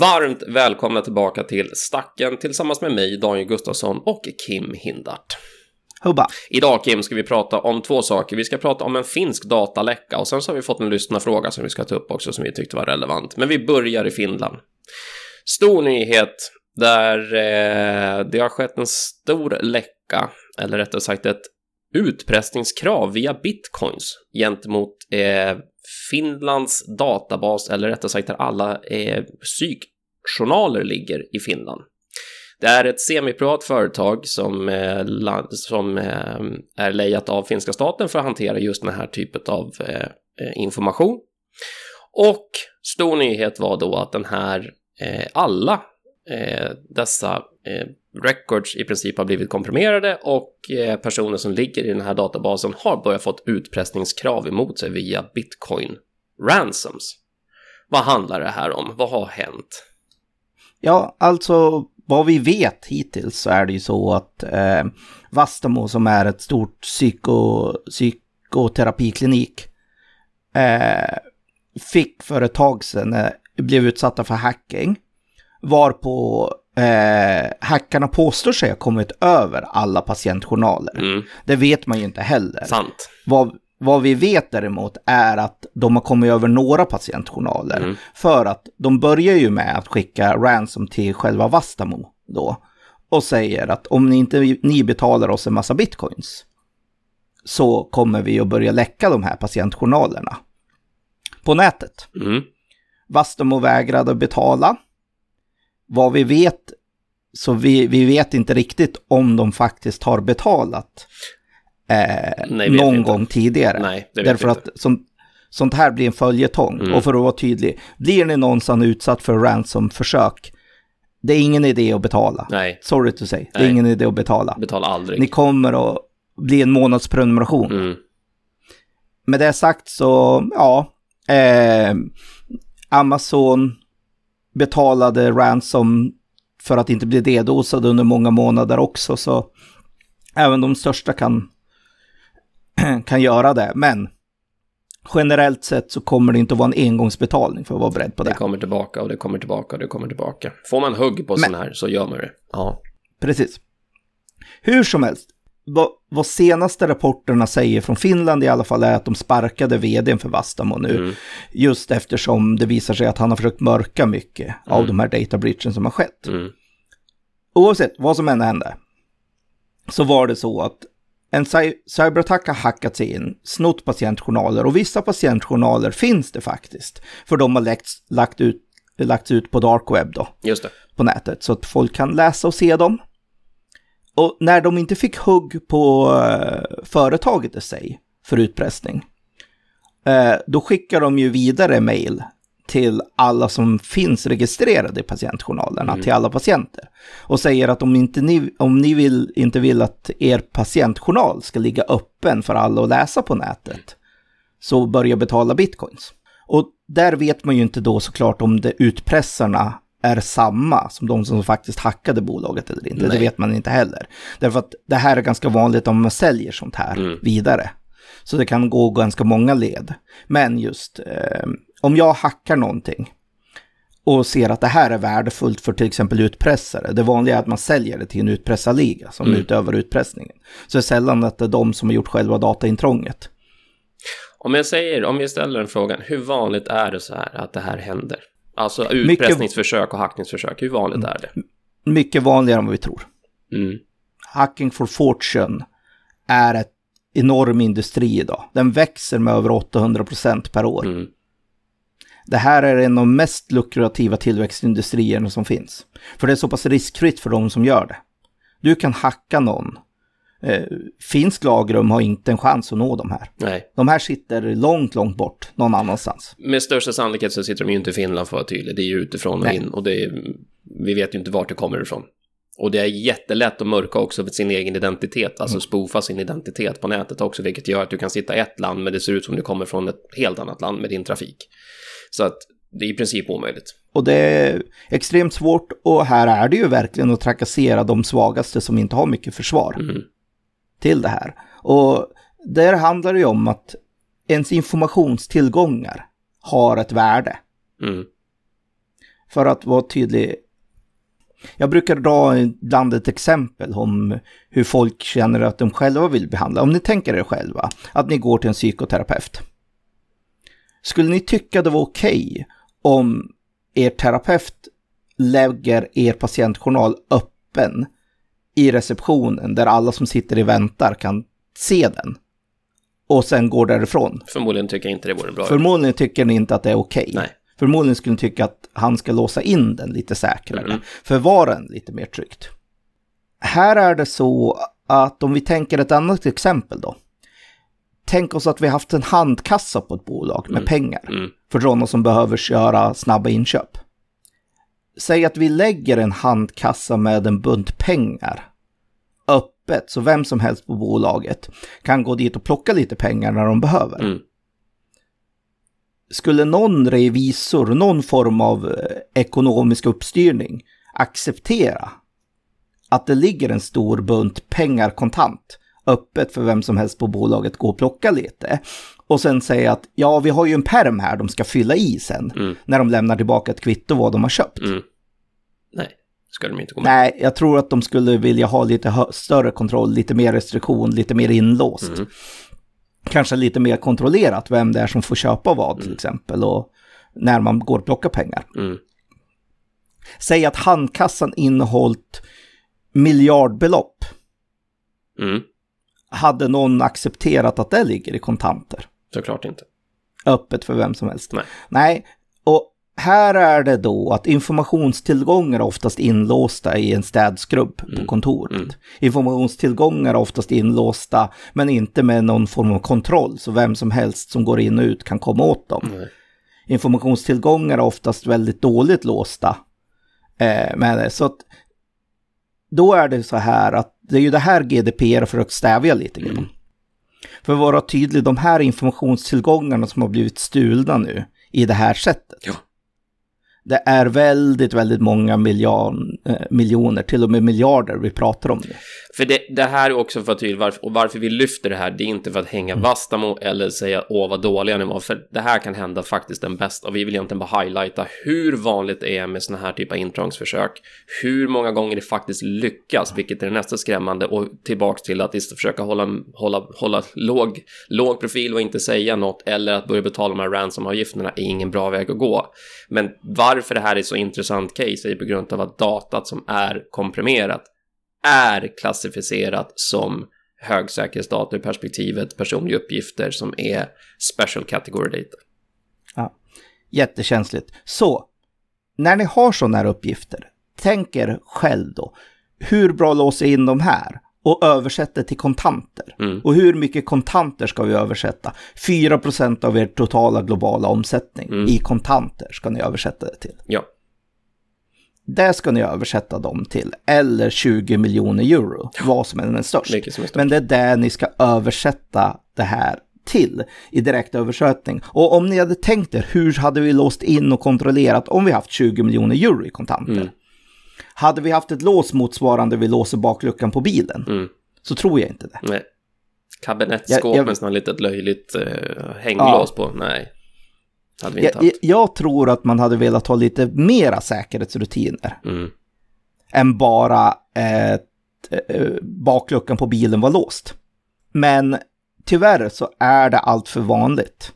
Varmt välkomna tillbaka till Stacken tillsammans med mig, Daniel Gustafsson och Kim Hindart. Hubba. Idag Kim ska vi prata om två saker. Vi ska prata om en finsk dataläcka och sen så har vi fått en lyssnarfråga som vi ska ta upp också som vi tyckte var relevant. Men vi börjar i Finland. Stor nyhet där eh, det har skett en stor läcka, eller rättare sagt ett utpressningskrav via bitcoins gentemot eh, Finlands databas, eller rättare sagt där alla eh, psykjournaler ligger i Finland. Det är ett semiprivat företag som, eh, som eh, är lejat av finska staten för att hantera just den här typen av eh, eh information. Och stor nyhet var då att den här, Eh, alla eh, dessa eh, records i princip har blivit komprimerade och eh, personer som ligger i den här databasen har börjat fått utpressningskrav emot sig via bitcoin ransoms. Vad handlar det här om? Vad har hänt? Ja, alltså vad vi vet hittills så är det ju så att eh, Vastamo som är ett stort psyko, psykoterapiklinik eh, fick för ett tag sedan, blev utsatta för hacking. Varpå eh, hackarna påstår sig ha kommit över alla patientjournaler. Mm. Det vet man ju inte heller. Sant. Vad, vad vi vet däremot är att de har kommit över några patientjournaler. Mm. För att de börjar ju med att skicka ransom till själva Vastamo då. Och säger att om ni inte ni betalar oss en massa bitcoins så kommer vi att börja läcka de här patientjournalerna på nätet. Mm. Vastamo vägrade betala. Vad vi vet, så vi, vi vet inte riktigt om de faktiskt har betalat eh, Nej, någon gång tidigare. Nej, Därför att sånt, sånt här blir en följetong. Mm. Och för att vara tydlig, blir ni någonstans utsatt för ransom-försök, det är ingen idé att betala. Nej. Sorry to say, det är ingen idé att betala. Betala aldrig. Ni kommer att bli en månadsprenumeration. Mm. Med det sagt så, ja, eh, Amazon betalade ransom för att inte bli dedosad under många månader också, så även de största kan kan göra det. Men generellt sett så kommer det inte att vara en engångsbetalning för att vara beredd på det. Det kommer tillbaka och det kommer tillbaka och det kommer tillbaka. Får man hugg på sån här så gör man det. Ja. Precis. Hur som helst, vad, vad, senaste rapporterna säger från Finland i alla fall är att de sparkade vdn för Vastamo nu. Mm. Just eftersom det visar sig att han har försökt mörka mycket mm. av de här data breachen som har skett. Mm. Oavsett vad som än hände så var det så att en cyberattack har hackat sig in, snott patientjournaler och vissa patientjournaler finns det faktiskt. För de har lagts, lagt ut, lagts ut på dark web då. Just det. På nätet så att folk kan läsa och se dem. Och när de inte fick hugg på uh, företaget i sig för utpressning, uh, då skickar de ju vidare mail till alla som finns registrerade i patientjournalerna, mm. till alla patienter. Och säger att om, inte ni, om ni vill, inte vill att er patientjournal ska ligga öppen för alla att läsa på nätet, så börja betala bitcoins. Och där vet man ju inte då såklart om det utpressarna är samma som de som faktiskt hackade bolaget eller inte. Nej. Det vet man inte heller. Därför att det här är ganska vanligt om man säljer sånt här mm. vidare. Så det kan gå ganska många led. Men just eh, om jag hackar någonting och ser att det här är värdefullt för till exempel utpressare. Det vanliga är att man säljer det till en utpressarliga som mm. utövar utpressningen. Så det är sällan att det är de som har gjort själva dataintrånget. Om jag säger, om vi ställer en frågan, hur vanligt är det så här att det här händer? Alltså utpressningsförsök och hackningsförsök, hur vanligt är det? Mycket vanligare än vad vi tror. Mm. Hacking for fortune är ett enorm industri idag. Den växer med över 800 procent per år. Mm. Det här är en av de mest lukrativa tillväxtindustrierna som finns. För det är så pass riskfritt för de som gör det. Du kan hacka någon. Eh, finsk lagrum har inte en chans att nå de här. Nej. De här sitter långt, långt bort någon annanstans. Med största sannolikhet så sitter de ju inte i Finland för att vara tydlig. Det är ju utifrån och Nej. in och det är, vi vet ju inte vart det kommer ifrån. Och det är jättelätt att mörka också för sin egen identitet, alltså mm. spoofa sin identitet på nätet också, vilket gör att du kan sitta i ett land men det ser ut som du kommer från ett helt annat land med din trafik. Så att det är i princip omöjligt. Och det är extremt svårt och här är det ju verkligen att trakassera de svagaste som inte har mycket försvar Mm. Till det här. Och där handlar det ju om att ens informationstillgångar har ett värde. Mm. För att vara tydlig. Jag brukar dra ibland ett exempel om hur folk känner att de själva vill behandla. Om ni tänker er själva att ni går till en psykoterapeut. Skulle ni tycka det var okej om er terapeut lägger er patientjournal öppen i receptionen där alla som sitter i väntar kan se den och sen går därifrån? Förmodligen tycker inte det vore bra. Förmodligen tycker ni inte att det är okej. Nej. Förmodligen skulle ni tycka att han ska låsa in den lite säkrare. Mm. Förvara den lite mer tryggt. Här är det så att om vi tänker ett annat exempel då. Tänk oss att vi haft en handkassa på ett bolag med Mm. pengar Mm. för sådana som behöver göra snabba inköp. Säg att vi lägger en handkassa med en bunt pengar öppet så vem som helst på bolaget kan gå dit och plocka lite pengar när de behöver Mm. skulle någon revisor, någon form av eh, ekonomisk uppstyrning acceptera att det ligger en stor bunt pengar kontant öppet för vem som helst på bolaget gå och plocka lite och sen säga att ja, vi har ju en perm här de ska fylla i sen Mm. när de lämnar tillbaka ett kvitto vad de har köpt. Mm. Nej, ska de inte gå med. Nej, jag tror att de skulle vilja ha lite större kontroll, lite mer restriktion, lite mer inlåst. Mm. Kanske lite mer kontrollerat vem det är som får köpa vad till exempel och när man går och plockar pengar. Mm. Säg att handkassan innehållit miljardbelopp. Mm. Hade någon accepterat att det ligger i kontanter? Såklart inte. Öppet för vem som helst. Nej. Nej, och här är det då att informationstillgångar är oftast inlåsta i en städskrubb på kontoret. Mm. Informationstillgångar är oftast inlåsta men inte med någon form av kontroll så vem som helst som går in och ut kan komma åt dem. Nej. informationstillgångar är oftast väldigt dåligt låsta eh, med det. Så att då är det så här att det är ju det här GDPR försökt stävja lite grann. Mm. För att vara tydlig, de här informationstillgångarna som har blivit stulna nu i det här sättet. Ja. Det är väldigt, väldigt många miljon, eh, miljoner, till och med miljarder vi pratar om nu. För det, det här är också för att tydligt varför, och varför vi lyfter det här, det är inte för att hänga Mm. Vastamo eller säga åh vad dåliga ni var, för det här kan hända faktiskt den bästa och vi vill egentligen bara highlighta hur vanligt det är med såna här typer av intrångsförsök, hur många gånger det faktiskt lyckas, vilket är det nästa skrämmande och tillbaks till att istället försöka hålla, hålla, hålla låg, låg profil och inte säga något eller att börja betala de här ransomavgifterna är ingen bra väg att gå. Men varför det här är så intressant case är på grund av att datat som är komprimerat är klassificerat som högsäkerhetsdata ur perspektivet personliga uppgifter som är special category data. Jättekänsligt. Så, när ni har sådana här uppgifter, tänk er själv då, hur bra låser jag in de här och översätter till kontanter? Mm. Och hur mycket kontanter ska vi översätta? 4% av er totala globala omsättning Mm. i kontanter ska ni översätta det till. Ja, Det ska ni översätta dem till, eller 20 miljoner euro, vad som än är störst. vilket som är stort. Men det är det ni ska översätta det här till i direktöversättning. Och om ni hade tänkt er, hur hade vi låst in och kontrollerat om vi haft 20 miljoner euro i kontanter? Mm. Hade vi haft ett lås motsvarande vi låser bakluckan på bilen? Mm. Så tror jag inte det. Nej. Kabinettskåp Jag- med sådana litet löjligt uh, hänglås på. Nej. Hade vi inte Jag, haft. jag, tror att man hade velat ha lite mera säkerhetsrutiner Mm. än bara eh, eh, bakluckan på bilen var låst. Men tyvärr så är det allt för vanligt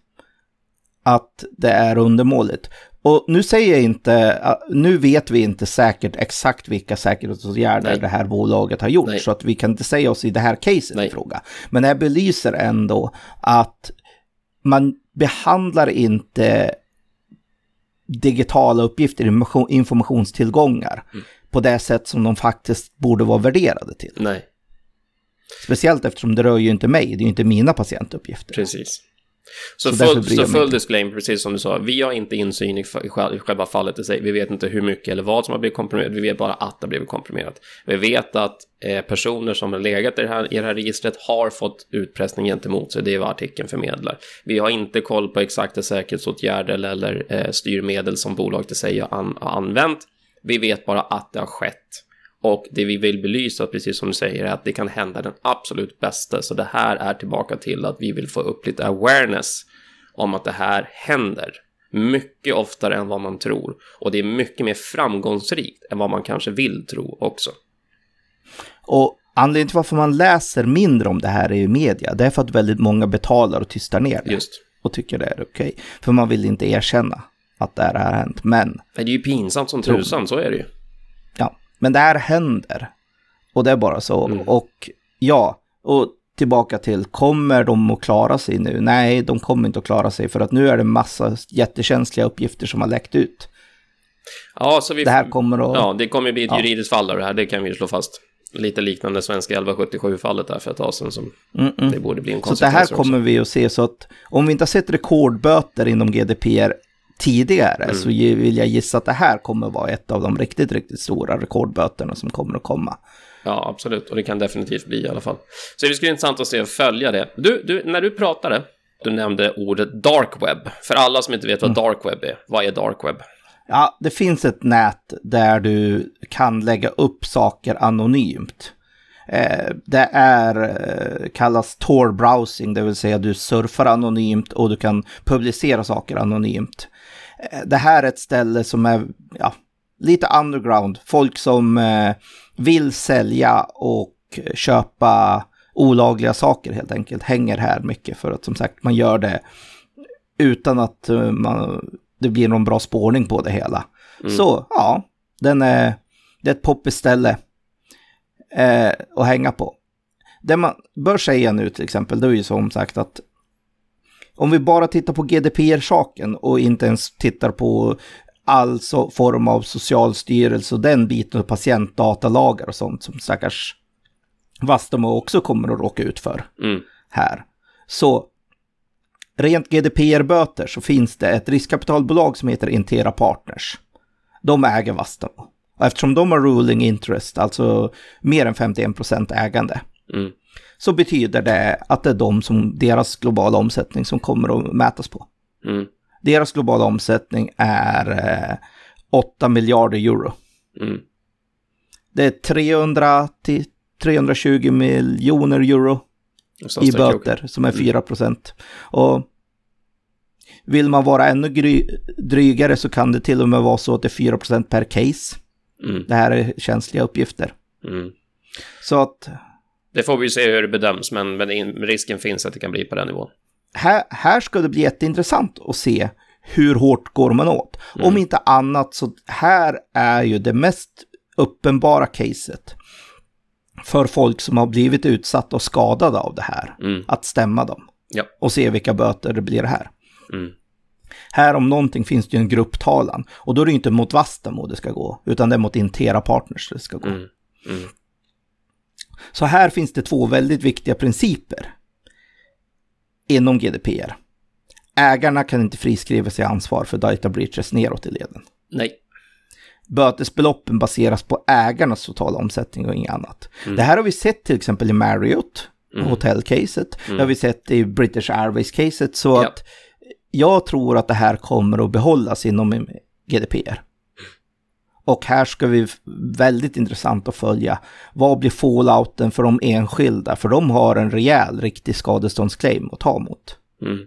att det är undermåligt. Och nu säger jag inte, eh, nu vet vi inte säkert exakt vilka säkerhetsåtgärder Nej. det här bolaget har gjort, Nej. så att vi kan inte säga oss i det här caset Nej. i fråga. Men jag belyser ändå att man behandlar inte digitala uppgifter, information- informationstillgångar Mm. på det sätt som de faktiskt borde vara värderade till. Nej, Speciellt eftersom det rör ju inte mig, det är ju inte mina patientuppgifter. precis. Så, Så full, så full disclaimer, precis som du sa, vi har inte insyn i, i själ- i själva fallet i sig. Vi vet inte hur mycket eller vad som har blivit komprimerat. Vi vet bara att det har blivit komprimerat. Vi vet att eh, personer som har legat i det, här, i det här registret har fått utpressning gentemot sig. Det är vad artikeln förmedlar. Vi har inte koll på exakta säkerhetsåtgärder eller, eller eh, styrmedel som bolaget i sig har, an, har använt. Vi vet bara att det har skett. Och det vi vill belysa, precis som du säger, är att det kan hända den absolut bästa. Så det här är tillbaka till att vi vill få upp lite awareness om att det här händer. Mycket oftare än vad man tror. Och det är mycket mer framgångsrikt än vad man kanske vill tro också. Och anledningen till varför man läser mindre om det här i media, det är för att väldigt många betalar och tystar ner det. Just. Och tycker det är okej. För man vill inte erkänna att det här har hänt. Men, Men det är ju pinsamt som tusan, så är det ju. Men det här händer. Och det är bara så. Mm. Och ja, och tillbaka till, kommer de att klara sig nu? Nej, de kommer inte att klara sig för att nu är det massa jättekänsliga uppgifter som har läckt ut. Ja, så vi... Det här kommer att... Ja, det kommer bli ett Ja. juridiskt fall av det här, det kan vi slå fast. Lite liknande svenska 1177-fallet där för ett tag sedan som Mm, mm. det borde bli en Så det här konsekvens också. kommer vi att se så att om vi inte har sett rekordböter inom GDPR tidigare Mm. så vill jag gissa att det här kommer vara ett av de riktigt, riktigt stora rekordböterna som kommer att komma. Ja, absolut. Och det kan definitivt bli i alla fall. Så det skulle intressant att se och följa det. Du, du, när du pratade, du nämnde ordet dark web. För alla som inte vet vad dark web är, vad är dark web? Ja, det finns ett nät där du kan lägga upp saker anonymt. Eh, det är, eh, kallas Tor browsing, det vill säga du surfar anonymt och du kan publicera saker anonymt. Eh, det här är ett ställe som är ja, lite underground. Folk som eh, vill sälja och köpa olagliga saker helt enkelt hänger här mycket för att som sagt man gör det utan att eh, man, det blir någon bra spårning på det hela. Så ja, den är, det är ett poppigt ställe eh, att hänga på. Det man bör säga nu till exempel, det är ju som sagt att om vi bara tittar på GDPR-saken och inte ens tittar på all så form av socialstyrelse och den biten av patientdatalagar och sånt som stackars Vastamo också kommer att råka ut för Mm. här. Så rent GDPR-böter så finns det ett riskkapitalbolag som heter Intera Partners. De äger Vastamo. Och eftersom de har ruling interest, alltså mer än 51% ägande, Mm. Så betyder det att det är de som, deras globala omsättning som kommer att mätas på. Mm. Deras globala omsättning är eh, 8 miljarder euro. Mm. Det är 300 till 320 miljoner euro i böter som är 4 procent. Och vill man vara ännu drygare så kan det till och med vara så att det är 4 procent per case. Mm. Det här är känsliga uppgifter. Mm. Så att Det får vi se hur det bedöms, men, men in- risken finns att det kan bli på den nivån. här, här ska det bli jätteintressant att se hur hårt går man åt. Mm. Om inte annat så här är ju det mest uppenbara caset för folk som har blivit utsatta och skadade av det här. Mm. Att stämma dem. Ja. Och se vilka böter det blir här. Mm. Här om någonting finns det ju en grupptalan. Och då är det inte mot Vastamo det ska gå, utan det är mot Intera Partners det ska gå. Mm. Mm. Så här finns det två väldigt viktiga principer inom GDPR. Ägarna kan inte friskriva sig ansvar för data breaches neråt i leden. Nej. Bötesbeloppen baseras på ägarnas totala omsättning och inget annat. Det här har vi sett till exempel i Marriott, hotellcaset. Det har vi sett i British Airways-caset. Så Ja. att jag tror att det här kommer att behållas inom GDPR. Och här ska vi väldigt intressant att följa. Vad blir fallouten för de enskilda? För de har en rejäl, riktig skadeståndsclaim att ta mot. Mm.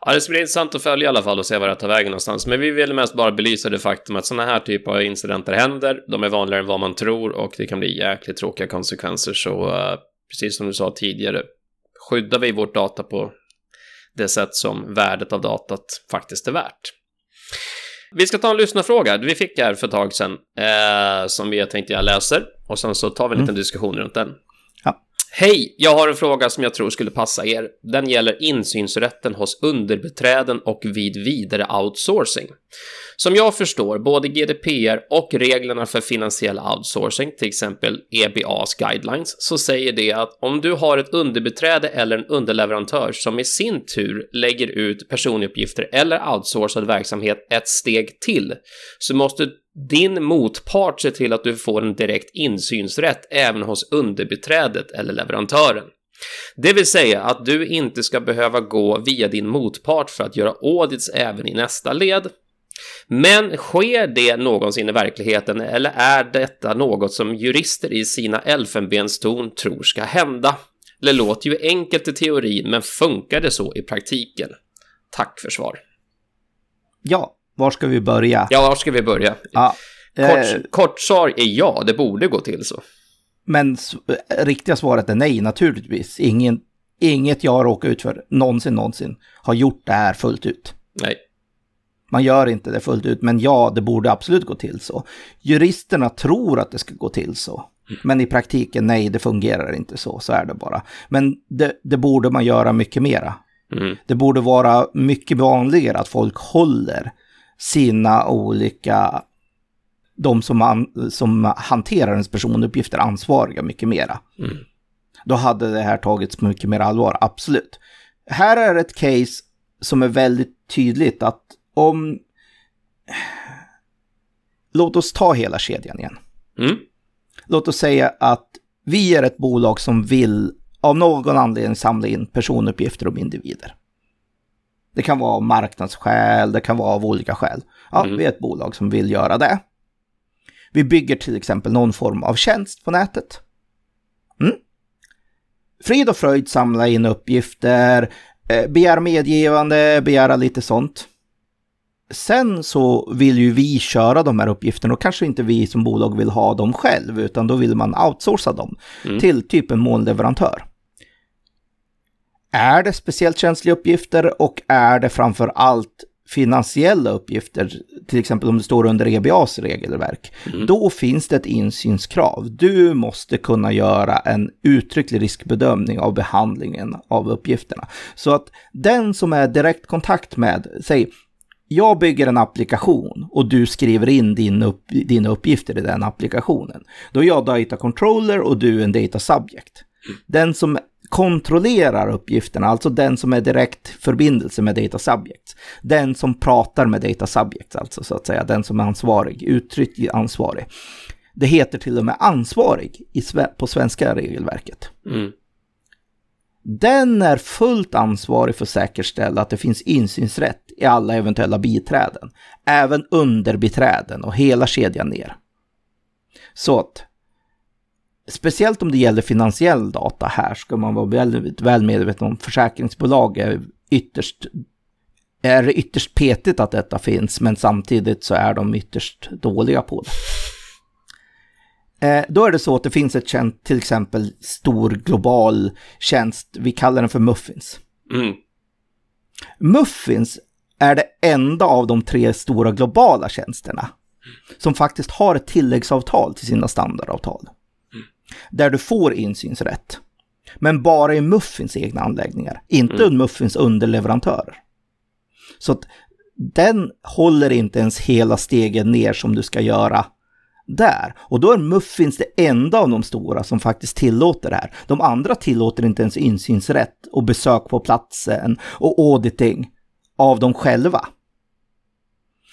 Ja, det ska bli intressant att följa i alla fall och se var det tar vägen någonstans. Men vi vill mest bara belysa det faktum att sådana här typer av incidenter händer. De är vanligare än vad man tror och det kan bli jäkligt tråkiga konsekvenser. Så uh, precis som du sa tidigare, skyddar vi vårt data på det sätt som värdet av datat faktiskt är värt. Vi ska ta en lyssnarfråga. Vi fick här för ett tag sedan eh, som vi tänkte jag läser och sen så tar vi en liten diskussion runt den. Ja. Hej! Jag har en fråga som jag tror skulle passa er. Den gäller insynsrätten hos underbeträden och vid vidare outsourcing. Som jag förstår, både GDPR och reglerna för finansiell outsourcing, till exempel EBAs guidelines, så säger det att om du har ett underbeträde eller en underleverantör som i sin tur lägger ut personuppgifter eller outsourcad verksamhet ett steg till, så måste din motpart se till att du får en direkt insynsrätt även hos underbeträdet eller leverantören. Det vill säga att du inte ska behöva gå via din motpart för att göra audits även i nästa led. Men sker det någonsin i verkligheten eller är detta något som jurister i sina elfenbenstorn tror ska hända? Det låter ju enkelt i teorin, men funkar det så i praktiken? Tack för svar. Ja, var ska vi börja? Ja, var ska vi börja? Ja, Kort, eh, kort svar är ja, det borde gå till så. men eh, riktiga svaret är nej, naturligtvis. Ingen, inget jag har råkat ut för någonsin, någonsin har gjort det här fullt ut. Nej. Man gör inte det fullt ut, men ja, det borde absolut gå till så. Juristerna tror att det ska gå till så. Men i praktiken, nej, det fungerar inte så, så är det bara. Men det, det borde man göra mycket mera. Mm. Det borde vara mycket vanligare att folk håller sina olika, de som, an, som hanterar ens personuppgifter ansvariga mycket mera. Mm. Då hade det här tagits mycket mer allvar, absolut. Här är ett case som är väldigt tydligt att om... Låt oss ta hela kedjan igen. Mm. Låt oss säga att vi är ett bolag som vill av någon anledning samla in personuppgifter om individer. Det kan vara av marknadsskäl, det kan vara av olika skäl. Ja, Mm. vi är ett bolag som vill göra det. Vi bygger till exempel någon form av tjänst på nätet. Mm. Frid och fröjd samla in uppgifter, eh, begär medgivande, begära lite sånt. Sen så vill ju vi köra de här uppgifterna och kanske inte vi som bolag vill ha dem själv utan då vill man outsourca dem Mm. till typ en molnleverantör. Är det speciellt känsliga uppgifter och är det framför allt finansiella uppgifter, till exempel om det står under EBAs regelverk, Mm. då finns det ett insynskrav. Du måste kunna göra en uttrycklig riskbedömning av behandlingen av uppgifterna. Så att den som är direkt kontakt med, säg, jag bygger en applikation och du skriver in din upp, dina uppgifter i den applikationen. Då är jag data controller och du är en data subject. Den som kontrollerar uppgifterna, alltså den som är direkt förbindelse med data subjects. Den som pratar med data subjects, alltså så att säga, den som är ansvarig, uttryckligt ansvarig. Det heter till och med ansvarig i, på svenska regelverket. Mm. Den är fullt ansvarig för att säkerställa att det finns insynsrätt i alla eventuella biträden, även underbiträden och hela kedjan ner. Så att, speciellt om det gäller finansiell data här, ska man vara väldigt väl medveten om försäkringsbolag är ytterst är det ytterst petigt att detta finns, men samtidigt så är de ytterst dåliga på det. Eh, då är det så att det finns ett känt, till exempel stor global tjänst, vi kallar den för Muffins. Mm. Muffins är det enda av de tre stora globala tjänsterna som faktiskt har ett tilläggsavtal till sina standardavtal. Där du får insynsrätt. Men bara i Muffins egna anläggningar, inte Mm. Muffins underleverantörer. Så att den håller inte ens hela stegen ner som du ska göra där. Och då är Muffins det enda av de stora som faktiskt tillåter det här. De andra tillåter inte ens insynsrätt och besök på platsen och auditing av dem själva.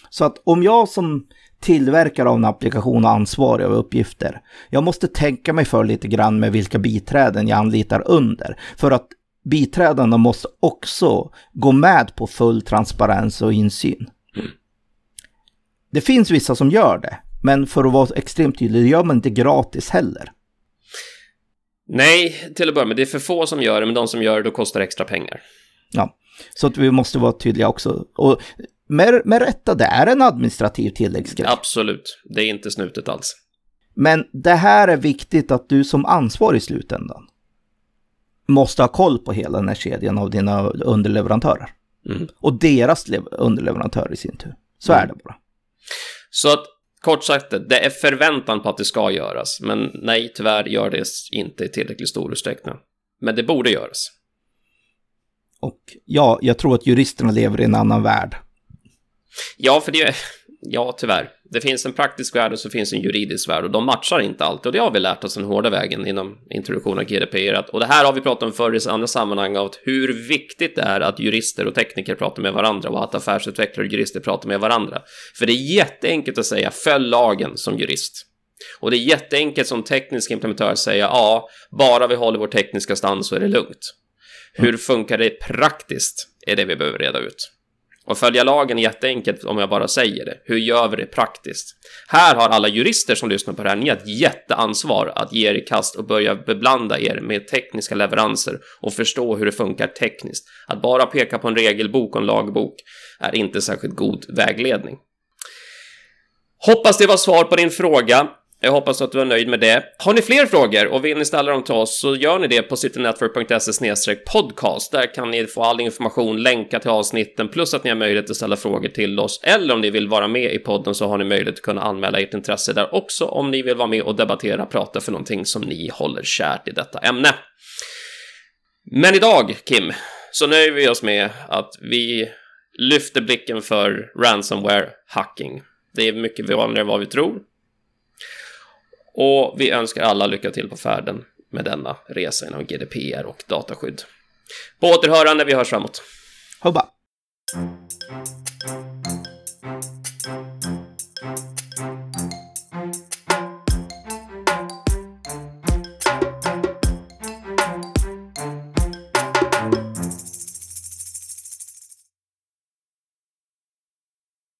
Så att om jag som tillverkare av en applikation och ansvarig av uppgifter, jag måste tänka mig för lite grann med vilka biträden jag anlitar under. För att biträdena måste också gå med på full transparens och insyn. Det finns vissa som gör det, men för att vara extremt tydlig, det gör man inte gratis heller. Nej, till att börja med, det är för få som gör det, men de som gör det, då kostar extra pengar. Ja, så att vi måste vara tydliga också. Och med, med rätta, det är en administrativ tilläggsgrej. Absolut, det är inte snutet alls. Men det här är viktigt att du som ansvarig i slutändan måste ha koll på hela den här kedjan av dina underleverantörer. Mm. Och deras lev- underleverantörer i sin tur. Så är det bara. Så att Kort sagt, det är förväntan på att det ska göras, men nej, tyvärr gör det inte i tillräckligt stor utsträckning. Men det borde göras. Och ja, jag tror att juristerna lever i en annan värld. Ja, för det, ja, tyvärr. Det finns en praktisk värld och så finns en juridisk värld och de matchar inte alltid. Och det har vi lärt oss den hårda vägen inom introduktionen av GDPR. Och det här har vi pratat om förr i andra sammanhang av hur viktigt det är att jurister och tekniker pratar med varandra och att affärsutvecklare och jurister pratar med varandra. För det är jätteenkelt att säga följ lagen som jurist. Och det är jätteenkelt som teknisk implementör att säga ja, bara vi håller vår tekniska stand så är det lugnt. Hur funkar det praktiskt är det vi behöver reda ut. Och följa lagen är jätteenkelt om jag bara säger det. Hur gör vi det praktiskt? Här har alla jurister som lyssnar på det här, ni har ett jätteansvar att ge er i kast och börja beblanda er med tekniska leveranser och förstå hur det funkar tekniskt. Att bara peka på en regelbok och en lagbok är inte särskilt god vägledning. Hoppas det var svar på din fråga. Jag hoppas att du är nöjd med det. Har ni fler frågor och vill ni ställa dem till oss så gör ni det på citynetwork.se podcast. Där kan ni få all information, länka till avsnitten plus att ni har möjlighet att ställa frågor till oss. Eller om ni vill vara med i podden så har ni möjlighet att kunna anmäla ert intresse där också om ni vill vara med och debattera, prata för någonting som ni håller kärt i detta ämne. Men idag, Kim, så nöjer vi oss med att vi lyfter blicken för ransomware hacking. Det är mycket vanligare än vad vi tror. Och vi önskar alla lycka till på färden med denna resa inom GDPR och dataskydd. På återhörande, vi hörs framåt. Hubba!